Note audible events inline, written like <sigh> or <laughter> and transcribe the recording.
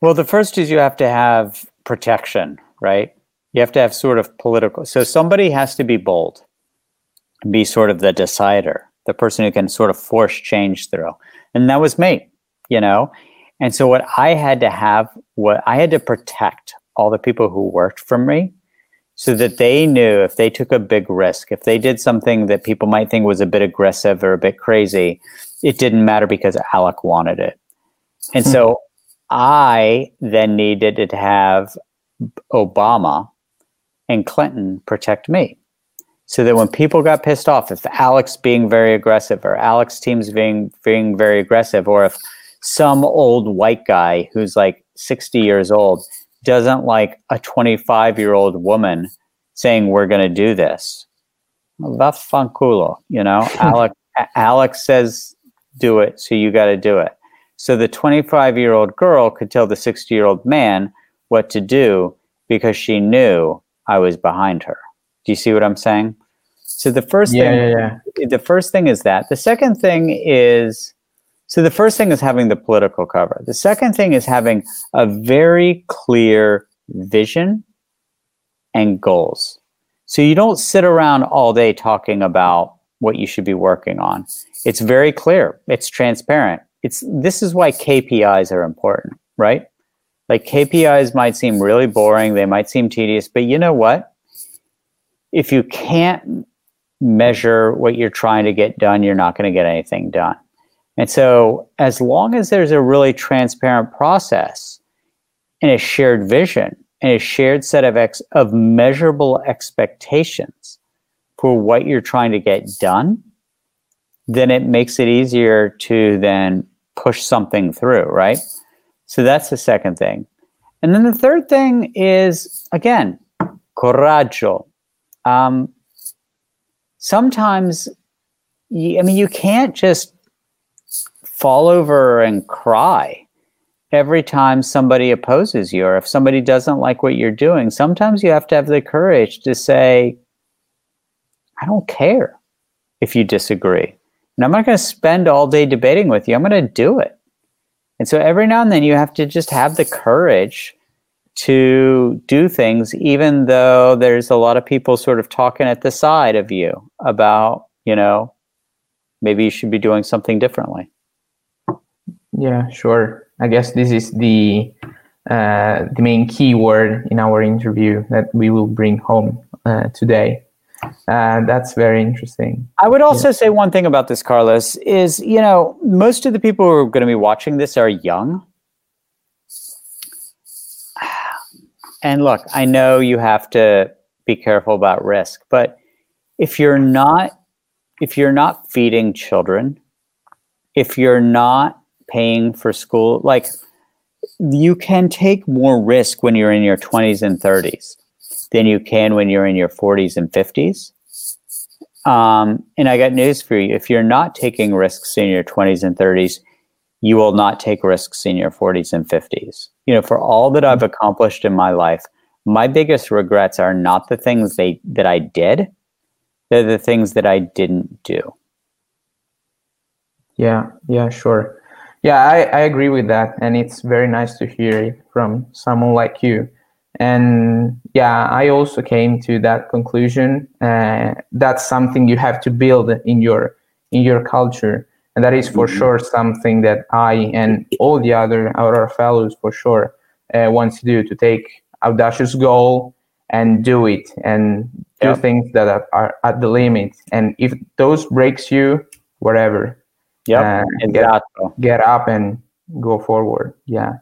Well, the first is you have to have protection, right? You have to have sort of political. So somebody has to be bold, be sort of the decider, the person who can sort of force change through. And that was me, you know? And so what I had to have, what I had to protect all the people who worked for me so that they knew if they took a big risk, if they did something that people might think was a bit aggressive or a bit crazy, it didn't matter because Alec wanted it. And mm-hmm. so I then needed to have Obama and Clinton protect me. So that when people got pissed off, if Alec's being very aggressive or Alec's teams being being very aggressive, or if some old white guy who's like 60 years old doesn't like a 25 year old woman saying we're going to do this. Vaffanculo, you know, <laughs> Alex, Alex says do it, so you got to do it. So the 25 year old girl could tell the 60 year old man what to do because she knew I was behind her. Do you see what I'm saying? So the first yeah, thing, yeah, yeah. the first thing is that. The second thing is, so the first thing is having the political cover. The second thing is having a very clear vision and goals. So you don't sit around all day talking about what you should be working on. It's very clear. It's transparent. It's this is why KPIs are important, right? Like KPIs might seem really boring, they might seem tedious, but you know what? If you can't measure what you're trying to get done, you're not going to get anything done. And so, as long as there's a really transparent process and a shared vision and a shared set of ex- of measurable expectations for what you're trying to get done, then it makes it easier to then push something through, right? So that's the second thing. And then the third thing is, again, coraggio. Um, sometimes, you, I mean, you can't just fall over and cry every time somebody opposes you or if somebody doesn't like what you're doing. Sometimes you have to have the courage to say, I don't care if you disagree. And I'm not going to spend all day debating with you. I'm going to do it. And so every now and then you have to just have the courage to do things, even though there's a lot of people sort of talking at the side of you about, you know, maybe you should be doing something differently. Yeah, sure. I guess this is the uh, the main key word in our interview that we will bring home uh, today. Uh, that's very interesting. I would also yeah. say one thing about this, Carlos, is you know most of the people who are going to be watching this are young. And look, I know you have to be careful about risk, but if you're not if you're not feeding children, if you're not paying for school, like you can take more risk when you're in your 20s and 30s than you can when you're in your 40s and 50s. Um, and I got news for you. If you're not taking risks in your 20s and 30s, you will not take risks in your 40s and 50s. You know, for all that I've accomplished in my life, my biggest regrets are not the things they that I did, they're the things that I didn't do. Yeah, yeah, sure. Yeah, I, I agree with that. And it's very nice to hear it from someone like you and yeah i also came to that conclusion uh, that's something you have to build in your in your culture. And that is for mm-hmm. sure something that i and all the other our fellows for sure uh, want to do to take audacious goal and do it and do yep. things that are, are, at the limit. And if those breaks you whatever. Yeah uh, get, get up and go forward. Yeah